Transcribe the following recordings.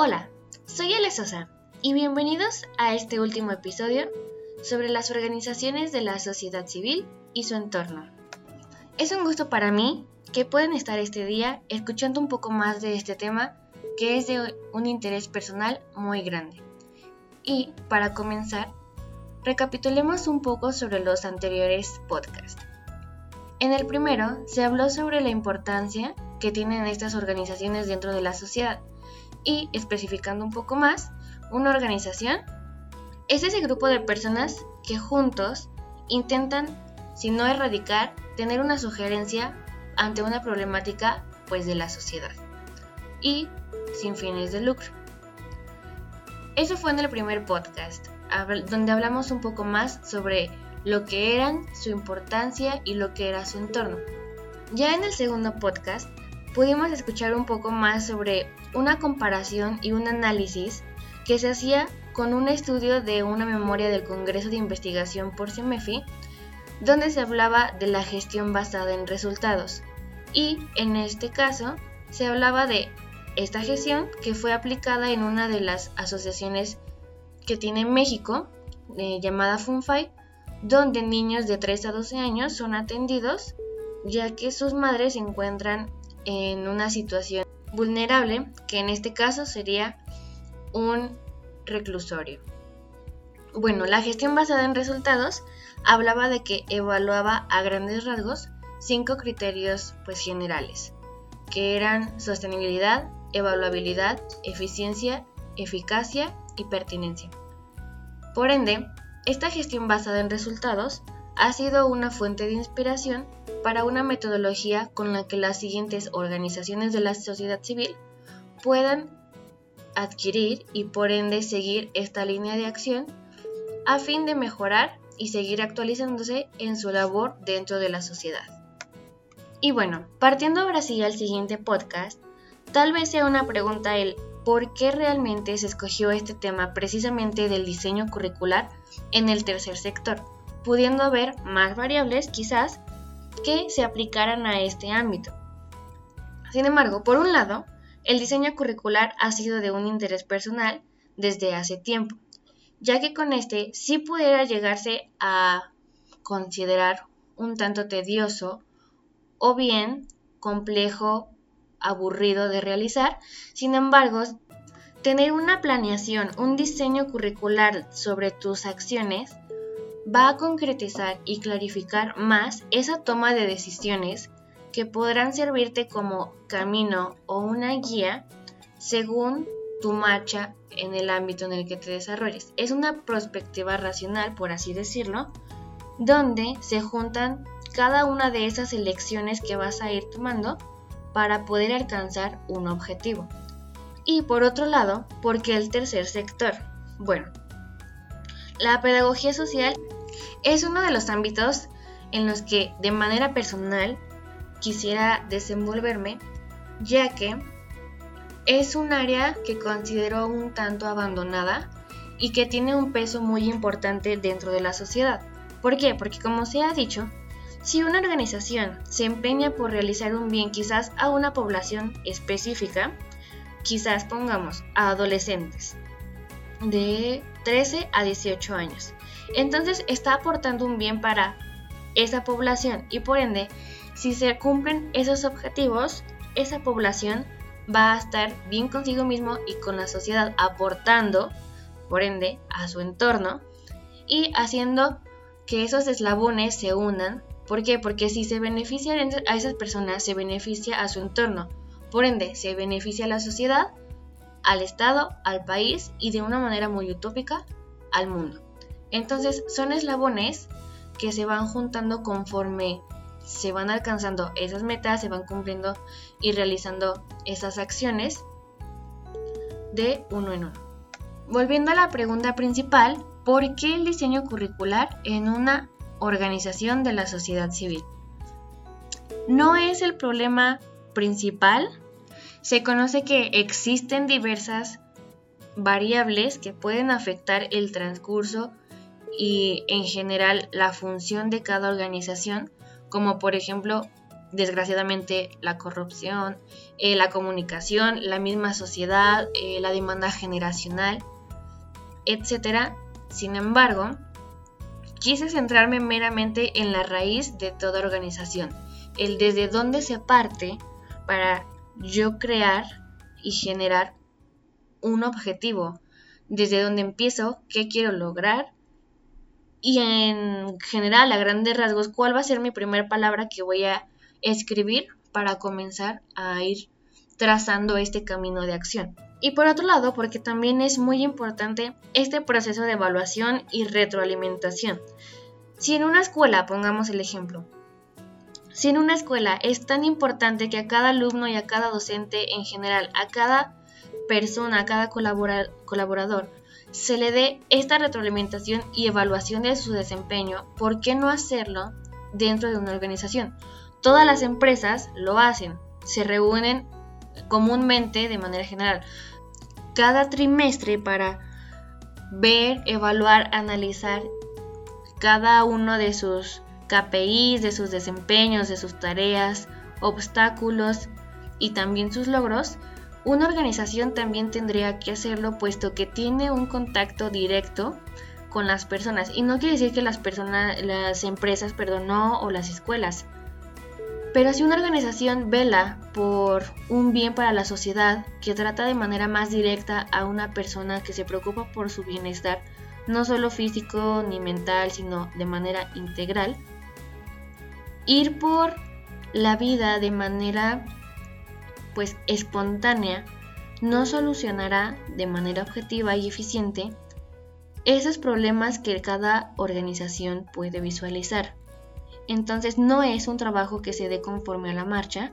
Hola, soy Ale Sosa y bienvenidos a este último episodio sobre las organizaciones de la sociedad civil y su entorno. Es un gusto para mí que pueden estar este día escuchando un poco más de este tema que es de un interés personal muy grande. Y para comenzar, recapitulemos un poco sobre los anteriores podcasts. En el primero se habló sobre la importancia que tienen estas organizaciones dentro de la sociedad y especificando un poco más, una organización es ese grupo de personas que juntos intentan, si no erradicar, tener una sugerencia ante una problemática pues de la sociedad y sin fines de lucro. Eso fue en el primer podcast, donde hablamos un poco más sobre lo que eran, su importancia y lo que era su entorno. Ya en el segundo podcast pudimos escuchar un poco más sobre una comparación y un análisis que se hacía con un estudio de una memoria del Congreso de Investigación por CEMEFI, donde se hablaba de la gestión basada en resultados. Y en este caso se hablaba de esta gestión que fue aplicada en una de las asociaciones que tiene México, eh, llamada FUNFAI, donde niños de 3 a 12 años son atendidos ya que sus madres se encuentran en una situación vulnerable, que en este caso sería un reclusorio. Bueno, la gestión basada en resultados hablaba de que evaluaba a grandes rasgos cinco criterios pues generales, que eran sostenibilidad, evaluabilidad, eficiencia, eficacia y pertinencia. Por ende, esta gestión basada en resultados ha sido una fuente de inspiración para una metodología con la que las siguientes organizaciones de la sociedad civil puedan adquirir y por ende seguir esta línea de acción a fin de mejorar y seguir actualizándose en su labor dentro de la sociedad. Y bueno, partiendo ahora sí al siguiente podcast, tal vez sea una pregunta el por qué realmente se escogió este tema precisamente del diseño curricular en el tercer sector pudiendo haber más variables quizás que se aplicaran a este ámbito. Sin embargo, por un lado, el diseño curricular ha sido de un interés personal desde hace tiempo, ya que con este sí pudiera llegarse a considerar un tanto tedioso o bien complejo, aburrido de realizar. Sin embargo, tener una planeación, un diseño curricular sobre tus acciones va a concretizar y clarificar más esa toma de decisiones que podrán servirte como camino o una guía según tu marcha en el ámbito en el que te desarrolles. Es una perspectiva racional, por así decirlo, donde se juntan cada una de esas elecciones que vas a ir tomando para poder alcanzar un objetivo. Y por otro lado, ¿por qué el tercer sector? Bueno, la pedagogía social es uno de los ámbitos en los que de manera personal quisiera desenvolverme, ya que es un área que considero un tanto abandonada y que tiene un peso muy importante dentro de la sociedad. ¿Por qué? Porque como se ha dicho, si una organización se empeña por realizar un bien quizás a una población específica, quizás pongamos a adolescentes de 13 a 18 años, entonces está aportando un bien para esa población y por ende, si se cumplen esos objetivos, esa población va a estar bien consigo mismo y con la sociedad aportando, por ende, a su entorno y haciendo que esos eslabones se unan. ¿Por qué? Porque si se benefician a esas personas, se beneficia a su entorno. Por ende, se beneficia a la sociedad, al Estado, al país y de una manera muy utópica al mundo. Entonces son eslabones que se van juntando conforme se van alcanzando esas metas, se van cumpliendo y realizando esas acciones de uno en uno. Volviendo a la pregunta principal, ¿por qué el diseño curricular en una organización de la sociedad civil? No es el problema principal. Se conoce que existen diversas variables que pueden afectar el transcurso y en general la función de cada organización, como por ejemplo desgraciadamente la corrupción, eh, la comunicación, la misma sociedad, eh, la demanda generacional, etc. Sin embargo, quise centrarme meramente en la raíz de toda organización, el desde dónde se parte para yo crear y generar un objetivo, desde dónde empiezo, qué quiero lograr y en general, a grandes rasgos, cuál va a ser mi primera palabra que voy a escribir para comenzar a ir trazando este camino de acción. Y por otro lado, porque también es muy importante este proceso de evaluación y retroalimentación. Si en una escuela, pongamos el ejemplo, si en una escuela es tan importante que a cada alumno y a cada docente en general, a cada persona, a cada colaborador, se le dé esta retroalimentación y evaluación de su desempeño, ¿por qué no hacerlo dentro de una organización? Todas las empresas lo hacen, se reúnen comúnmente de manera general cada trimestre para ver, evaluar, analizar cada uno de sus KPIs, de sus desempeños, de sus tareas, obstáculos y también sus logros, una organización también tendría que hacerlo puesto que tiene un contacto directo con las personas. Y no quiere decir que las personas, las empresas, perdón, no, o las escuelas. Pero si una organización vela por un bien para la sociedad, que trata de manera más directa a una persona que se preocupa por su bienestar, no solo físico ni mental, sino de manera integral, ir por la vida de manera pues espontánea no solucionará de manera objetiva y eficiente esos problemas que cada organización puede visualizar. Entonces no es un trabajo que se dé conforme a la marcha,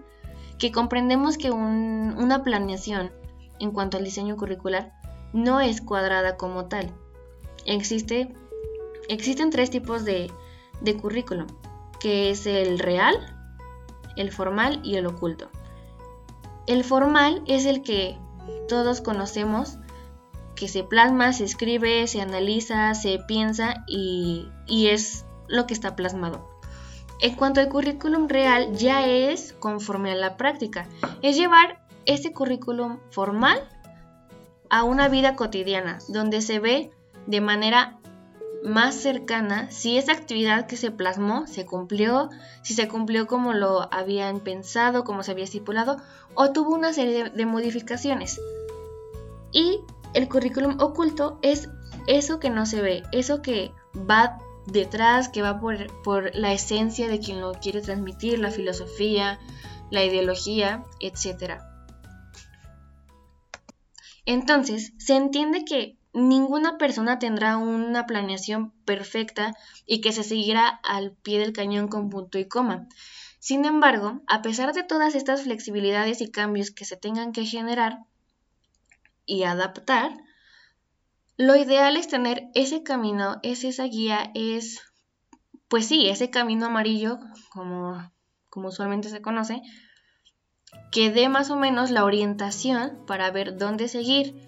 que comprendemos que una planeación en cuanto al diseño curricular no es cuadrada como tal. Existe, existen tres tipos de, de currículum, que es el real, el formal y el oculto. El formal es el que todos conocemos, que se plasma, se escribe, se analiza, se piensa y, es lo que está plasmado. En cuanto al currículum real, ya es conforme a la práctica. Es llevar ese currículum formal a una vida cotidiana, donde se ve de manera más cercana si esa actividad que se plasmó se cumplió, si se cumplió como lo habían pensado, como se había estipulado, o tuvo una serie de, modificaciones. Y el currículum oculto es eso que no se ve, eso que va detrás, que va por, por la esencia de quien lo quiere transmitir, la filosofía, la ideología, etc. Entonces, se entiende que ninguna persona tendrá una planeación perfecta y que se seguirá al pie del cañón con punto y coma. Sin embargo, a pesar de todas estas flexibilidades y cambios que se tengan que generar y adaptar, lo ideal es tener ese camino, es esa guía, es, pues sí, ese camino amarillo, como, como usualmente se conoce, que dé más o menos la orientación para ver dónde seguir,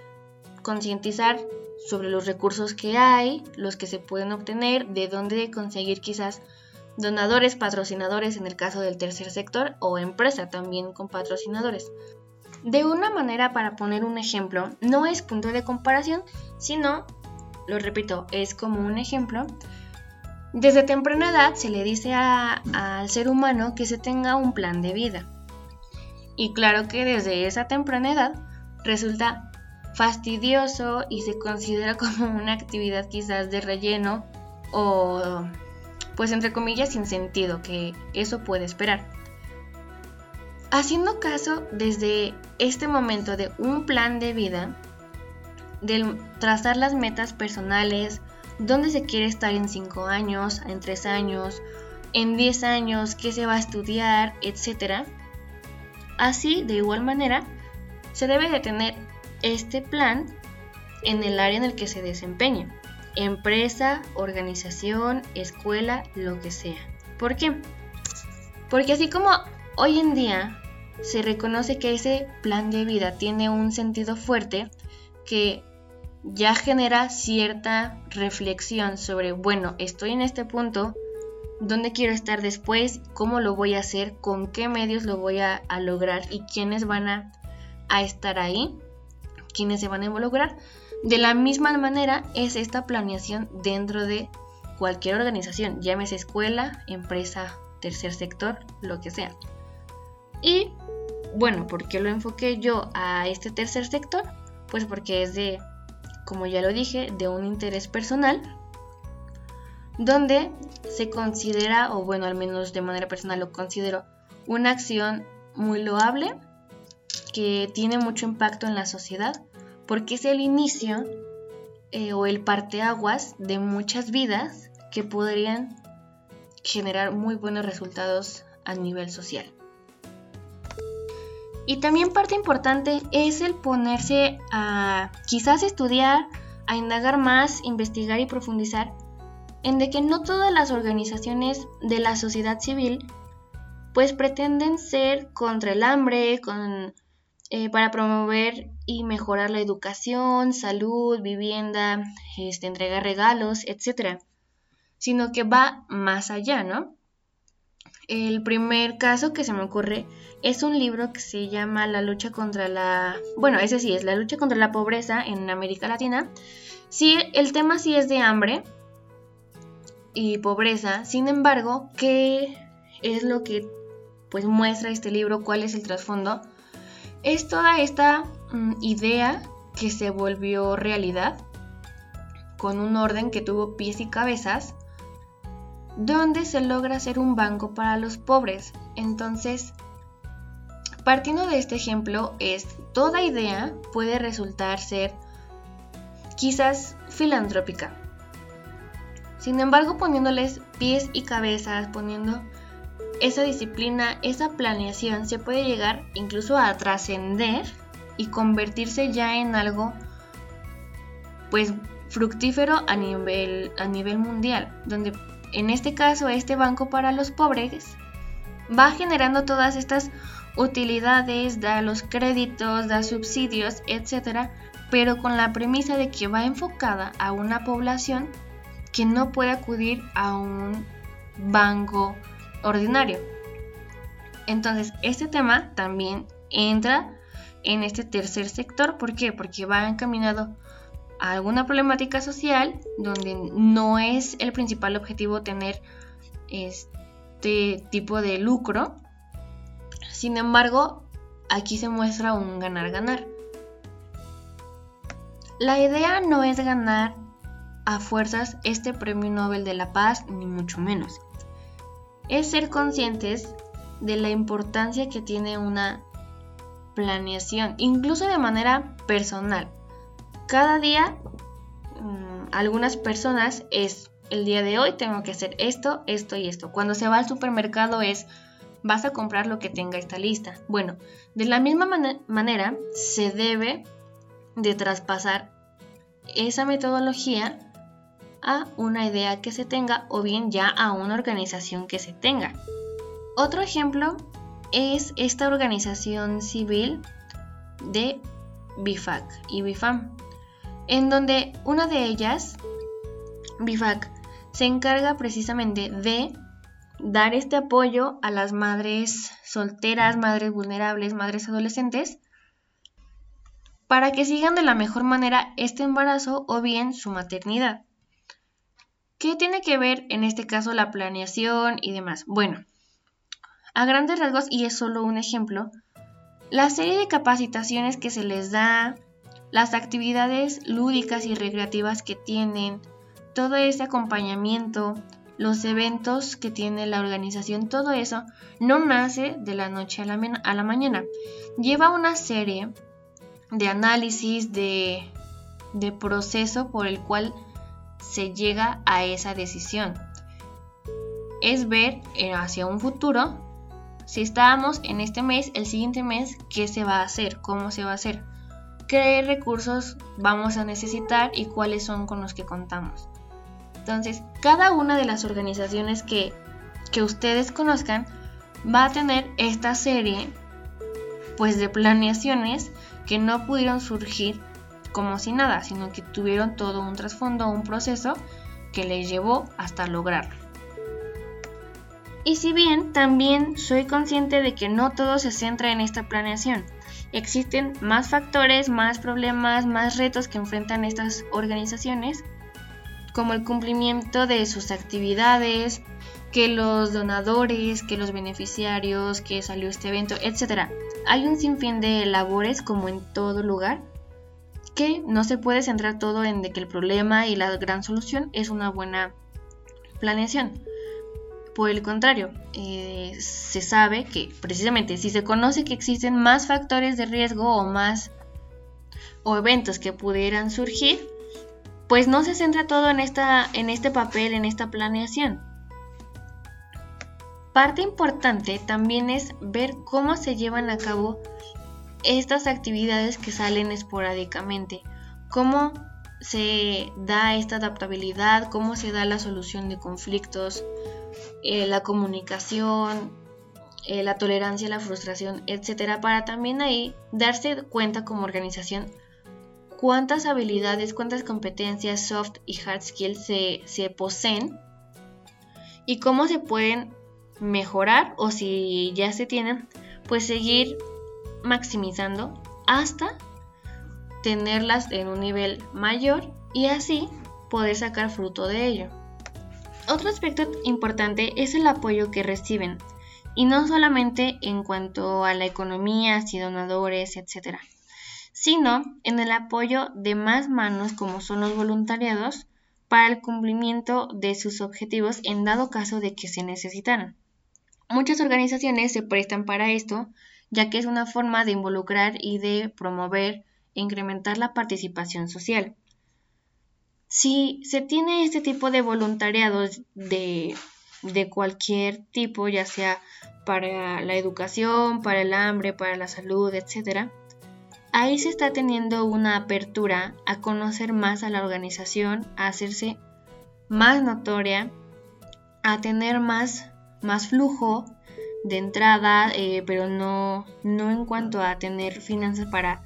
concientizar sobre los recursos que hay, los que se pueden obtener, de dónde conseguir quizás donadores, patrocinadores en el caso del tercer sector o empresa también con patrocinadores. De una manera para poner un ejemplo, no es punto de comparación, sino, lo repito, es como un ejemplo. Desde temprana edad se le dice al ser humano que se tenga un plan de vida. Y claro que desde esa temprana edad resulta fastidioso y se considera como una actividad quizás de relleno o pues entre comillas sin sentido, que eso puede esperar. Haciendo caso desde este momento de un plan de vida, de trazar las metas personales, dónde se quiere estar en 5 años, en 3 años, en 10 años, qué se va a estudiar, etc. Así, de igual manera, se debe de tener este plan en el área en el que se desempeña, empresa, organización, escuela, lo que sea. ¿Por qué? Porque así como hoy en día se reconoce que ese plan de vida tiene un sentido fuerte que ya genera cierta reflexión sobre, bueno, estoy en este punto, dónde quiero estar después, cómo lo voy a hacer, con qué medios lo voy a, lograr y quiénes van a, a estar ahí, quiénes se van a involucrar. De la misma manera es esta planeación dentro de cualquier organización, llámese escuela, empresa, tercer sector, lo que sea. Y bueno, ¿por qué lo enfoqué yo a este tercer sector? Pues porque es de, como ya lo dije, de un interés personal, donde se considera, o bueno, al menos de manera personal lo considero, una acción muy loable que tiene mucho impacto en la sociedad, porque es el inicio eh, o el parteaguas de muchas vidas que podrían generar muy buenos resultados a nivel social. Y también parte importante es el ponerse a quizás estudiar, a indagar más, investigar y profundizar en de que no todas las organizaciones de la sociedad civil pues pretenden ser contra el hambre, con, eh, para promover y mejorar la educación, salud, vivienda, este, entregar regalos, etc. Sino que va más allá, ¿no? El primer caso que se me ocurre es un libro que se llama La lucha contra la... Bueno, ese sí es la lucha contra la pobreza en América Latina. Sí, el tema sí es de hambre y pobreza. Sin embargo, ¿qué es lo que pues muestra este libro? ¿Cuál es el trasfondo? Es toda esta mm, idea que se volvió realidad con un orden que tuvo pies y cabezas donde se logra hacer un banco para los pobres. Entonces, partiendo de este ejemplo, es toda idea puede resultar ser quizás filantrópica. Sin embargo, poniéndoles pies y cabezas, poniendo esa disciplina, esa planeación, se puede llegar incluso a trascender y convertirse ya en algo pues fructífero a nivel, a nivel mundial, donde en este caso este banco para los pobres, va generando todas estas utilidades, da los créditos, da subsidios, etc. Pero con la premisa de que va enfocada a una población que no puede acudir a un banco ordinario. Entonces, este tema también entra en este tercer sector. ¿Por qué? Porque va encaminado alguna problemática social donde no es el principal objetivo tener este tipo de lucro. Sin embargo, aquí se muestra un ganar-ganar. La idea no es ganar a fuerzas este premio Nobel de la Paz, ni mucho menos. Es ser conscientes de la importancia que tiene una planeación, incluso de manera personal cada día mm, algunas personas es el día de hoy tengo que hacer esto, esto y esto. Cuando se va al supermercado es vas a comprar lo que tenga esta lista. Bueno, de la misma manera se debe de traspasar esa metodología a una idea que se tenga o bien ya a una organización que se tenga. Otro ejemplo es esta organización civil de BIFAC y BIFAM en donde una de ellas, BIFAC, se encarga precisamente de dar este apoyo a las madres solteras, madres vulnerables, madres adolescentes, para que sigan de la mejor manera este embarazo o bien su maternidad. ¿Qué tiene que ver en este caso la planeación y demás? Bueno, a grandes rasgos, y es solo un ejemplo, la serie de capacitaciones que se les da las actividades lúdicas y recreativas que tienen, todo ese acompañamiento, los eventos que tiene la organización, todo eso no nace de la noche a la, mañana. Lleva una serie de análisis, de, de proceso por el cual se llega a esa decisión. Es ver eh, hacia un futuro, si estábamos en este mes, el siguiente mes, qué se va a hacer, cómo se va a hacer qué recursos vamos a necesitar y cuáles son con los que contamos. Entonces, cada una de las organizaciones que, que ustedes conozcan va a tener esta serie pues de planeaciones que no pudieron surgir como si nada, sino que tuvieron todo un trasfondo, un proceso que les llevó hasta lograrlo. Y si bien también soy consciente de que no todo se centra en esta planeación, existen más factores, más problemas, más retos que enfrentan estas organizaciones, como el cumplimiento de sus actividades, que los donadores, que los beneficiarios, que salió este evento, etc. Hay un sinfín de labores como en todo lugar que no se puede centrar todo en de que el problema y la gran solución es una buena planeación. Por el contrario, eh, se sabe que precisamente si se conoce que existen más factores de riesgo o más o eventos que pudieran surgir, pues no se centra todo en, esta, en este papel, en esta planeación. Parte importante también es ver cómo se llevan a cabo estas actividades que salen esporádicamente, cómo se da esta adaptabilidad, cómo se da la solución de conflictos, eh, la comunicación, eh, la tolerancia, la frustración, etcétera, para también ahí darse cuenta como organización cuántas habilidades, cuántas competencias soft y hard skills se, se poseen y cómo se pueden mejorar o si ya se tienen, pues seguir maximizando hasta tenerlas en un nivel mayor y así poder sacar fruto de ello. Otro aspecto importante es el apoyo que reciben, y no solamente en cuanto a la economía, si donadores, etc., sino en el apoyo de más manos como son los voluntariados para el cumplimiento de sus objetivos en dado caso de que se necesitaran. Muchas organizaciones se prestan para esto, ya que es una forma de involucrar y de promover e incrementar la participación social. Si se tiene este tipo de voluntariados de, de cualquier tipo, ya sea para la educación, para el hambre, para la salud, etc., ahí se está teniendo una apertura a conocer más a la organización, a hacerse más notoria, a tener más, más flujo de entrada, eh, pero no, no en cuanto a tener finanzas para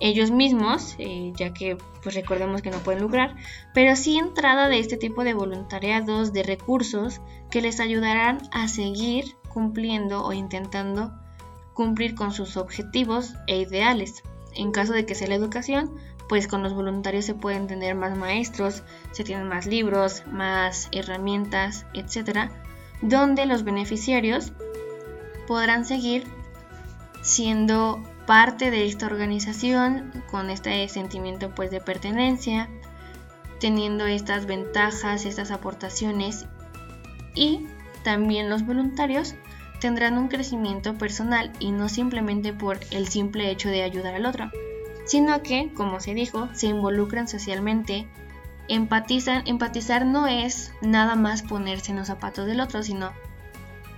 ellos mismos, eh, ya que pues recordemos que no pueden lucrar, pero sí entrada de este tipo de voluntariados, de recursos que les ayudarán a seguir cumpliendo o intentando cumplir con sus objetivos e ideales. En caso de que sea la educación, pues con los voluntarios se pueden tener más maestros, se tienen más libros, más herramientas, etcétera, donde los beneficiarios podrán seguir siendo parte de esta organización con este sentimiento pues de pertenencia, teniendo estas ventajas, estas aportaciones y también los voluntarios tendrán un crecimiento personal y no simplemente por el simple hecho de ayudar al otro, sino que, como se dijo, se involucran socialmente, empatizan, empatizar no es nada más ponerse en los zapatos del otro, sino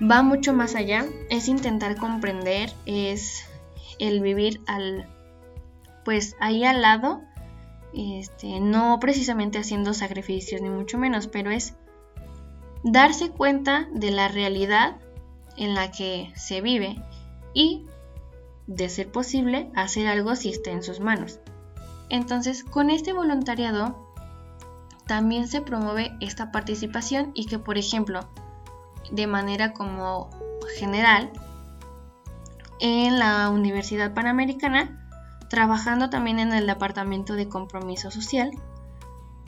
va mucho más allá, es intentar comprender, es el vivir al, pues ahí al lado, este, no precisamente haciendo sacrificios ni mucho menos, pero es darse cuenta de la realidad en la que se vive y, de ser posible, hacer algo si está en sus manos. Entonces, con este voluntariado también se promueve esta participación y que, por ejemplo, de manera como general, en la Universidad Panamericana, trabajando también en el Departamento de Compromiso Social.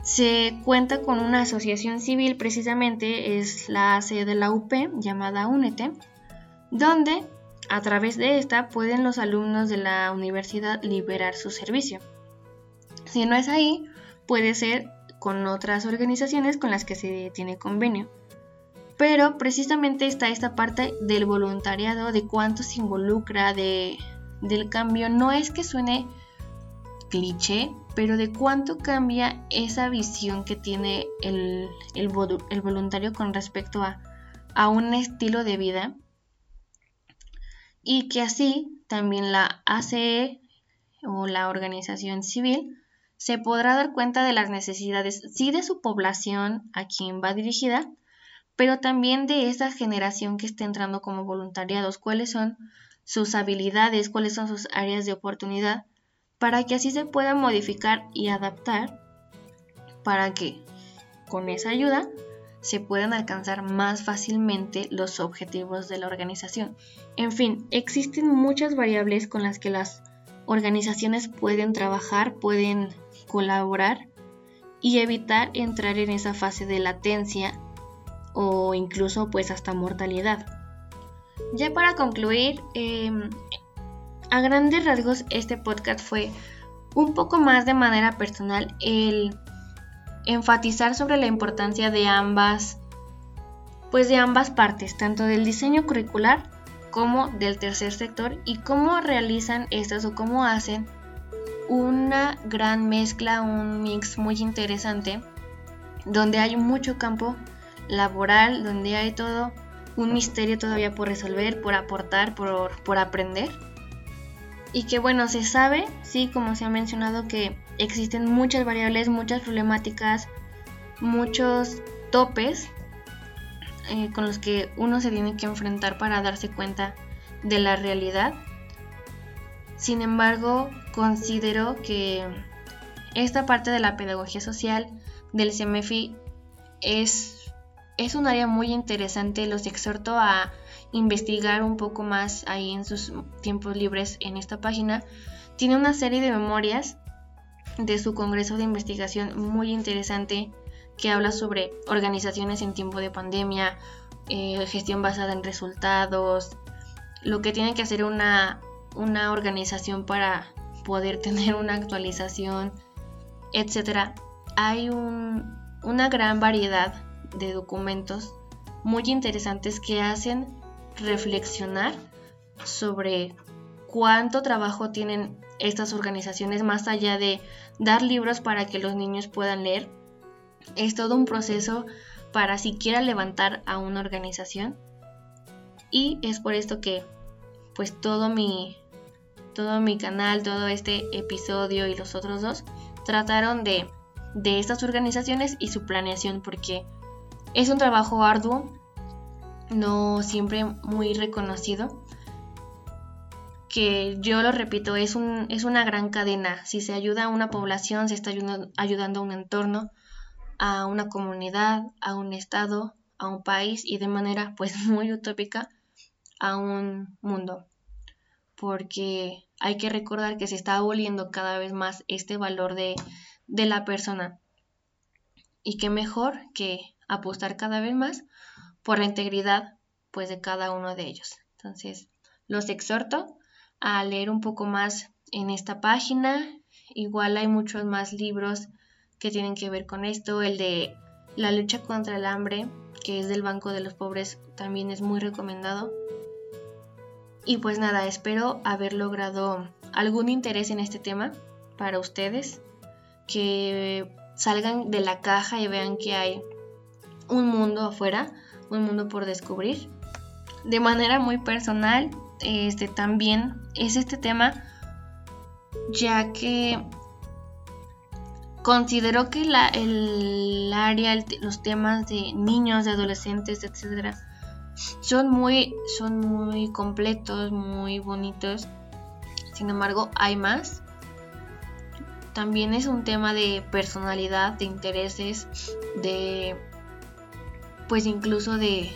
Se cuenta con una asociación civil, precisamente es la sede de la UP, llamada UNETE, donde a través de esta pueden los alumnos de la universidad liberar su servicio. Si no es ahí, puede ser con otras organizaciones con las que se tiene convenio. Pero precisamente está esta parte del voluntariado, de cuánto se involucra, de, del cambio. No es que suene cliché, pero de cuánto cambia esa visión que tiene el, el, voluntario con respecto a, a un estilo de vida. Y que así también la ACE o la organización civil se podrá dar cuenta de las necesidades, sí de su población a quien va dirigida, pero también de esa generación que está entrando como voluntariados, cuáles son sus habilidades, cuáles son sus áreas de oportunidad, para que así se pueda modificar y adaptar, para que con esa ayuda se pueden alcanzar más fácilmente los objetivos de la organización. En fin, existen muchas variables con las que las organizaciones pueden trabajar, pueden colaborar y evitar entrar en esa fase de latencia o incluso pues hasta mortalidad. Ya para concluir, em, a grandes rasgos este podcast fue un poco más de manera personal el enfatizar sobre la importancia de ambas pues de ambas partes, tanto del diseño curricular como del tercer sector y cómo realizan estas o cómo hacen una gran mezcla, un mix muy interesante donde hay mucho campo laboral, donde hay todo un misterio todavía por resolver, por aportar, por, por aprender. Y que bueno, se sabe, sí, como se ha mencionado, que existen muchas variables, muchas problemáticas, muchos topes eh, con los que uno se tiene que enfrentar para darse cuenta de la realidad. Sin embargo, considero que esta parte de la pedagogía social del CEMEFI es, es un área muy interesante. Los exhorto a investigar un poco más ahí en sus tiempos libres en esta página. Tiene una serie de memorias de su congreso de investigación muy interesante que habla sobre organizaciones en tiempo de pandemia, eh, gestión basada en resultados, lo que tiene que hacer una, una organización para poder tener una actualización, etc. Hay una gran variedad de documentos muy interesantes que hacen reflexionar sobre cuánto trabajo tienen estas organizaciones más allá de dar libros para que los niños puedan leer es todo un proceso para siquiera levantar a una organización. Y es por esto que pues todo mi todo mi canal, todo este episodio y los otros dos trataron de, de estas organizaciones y su planeación porque es un trabajo arduo, no siempre muy reconocido, que yo lo repito, es, un, es una gran cadena. Si se ayuda a una población, se está ayudando a un entorno, a una comunidad, a un estado, a un país y de manera pues muy utópica a un mundo. Porque hay que recordar que se está aboliendo cada vez más este valor de, de la persona. Y qué mejor que apostar cada vez más por la integridad pues de cada uno de ellos. Entonces, los exhorto a leer un poco más en esta página. Igual hay muchos más libros que tienen que ver con esto. El de la lucha contra el hambre, que es del Banco de los Pobres, también es muy recomendado. Y pues nada, espero haber logrado algún interés en este tema para ustedes, que salgan de la caja y vean que hay un mundo afuera, un mundo por descubrir. De manera muy personal, este también es este tema, ya que Considero que la, el área, los temas de niños, de adolescentes, etcétera, son muy, son muy completos, muy bonitos. Sin embargo, hay más. También es un tema de personalidad, de intereses, de pues incluso de,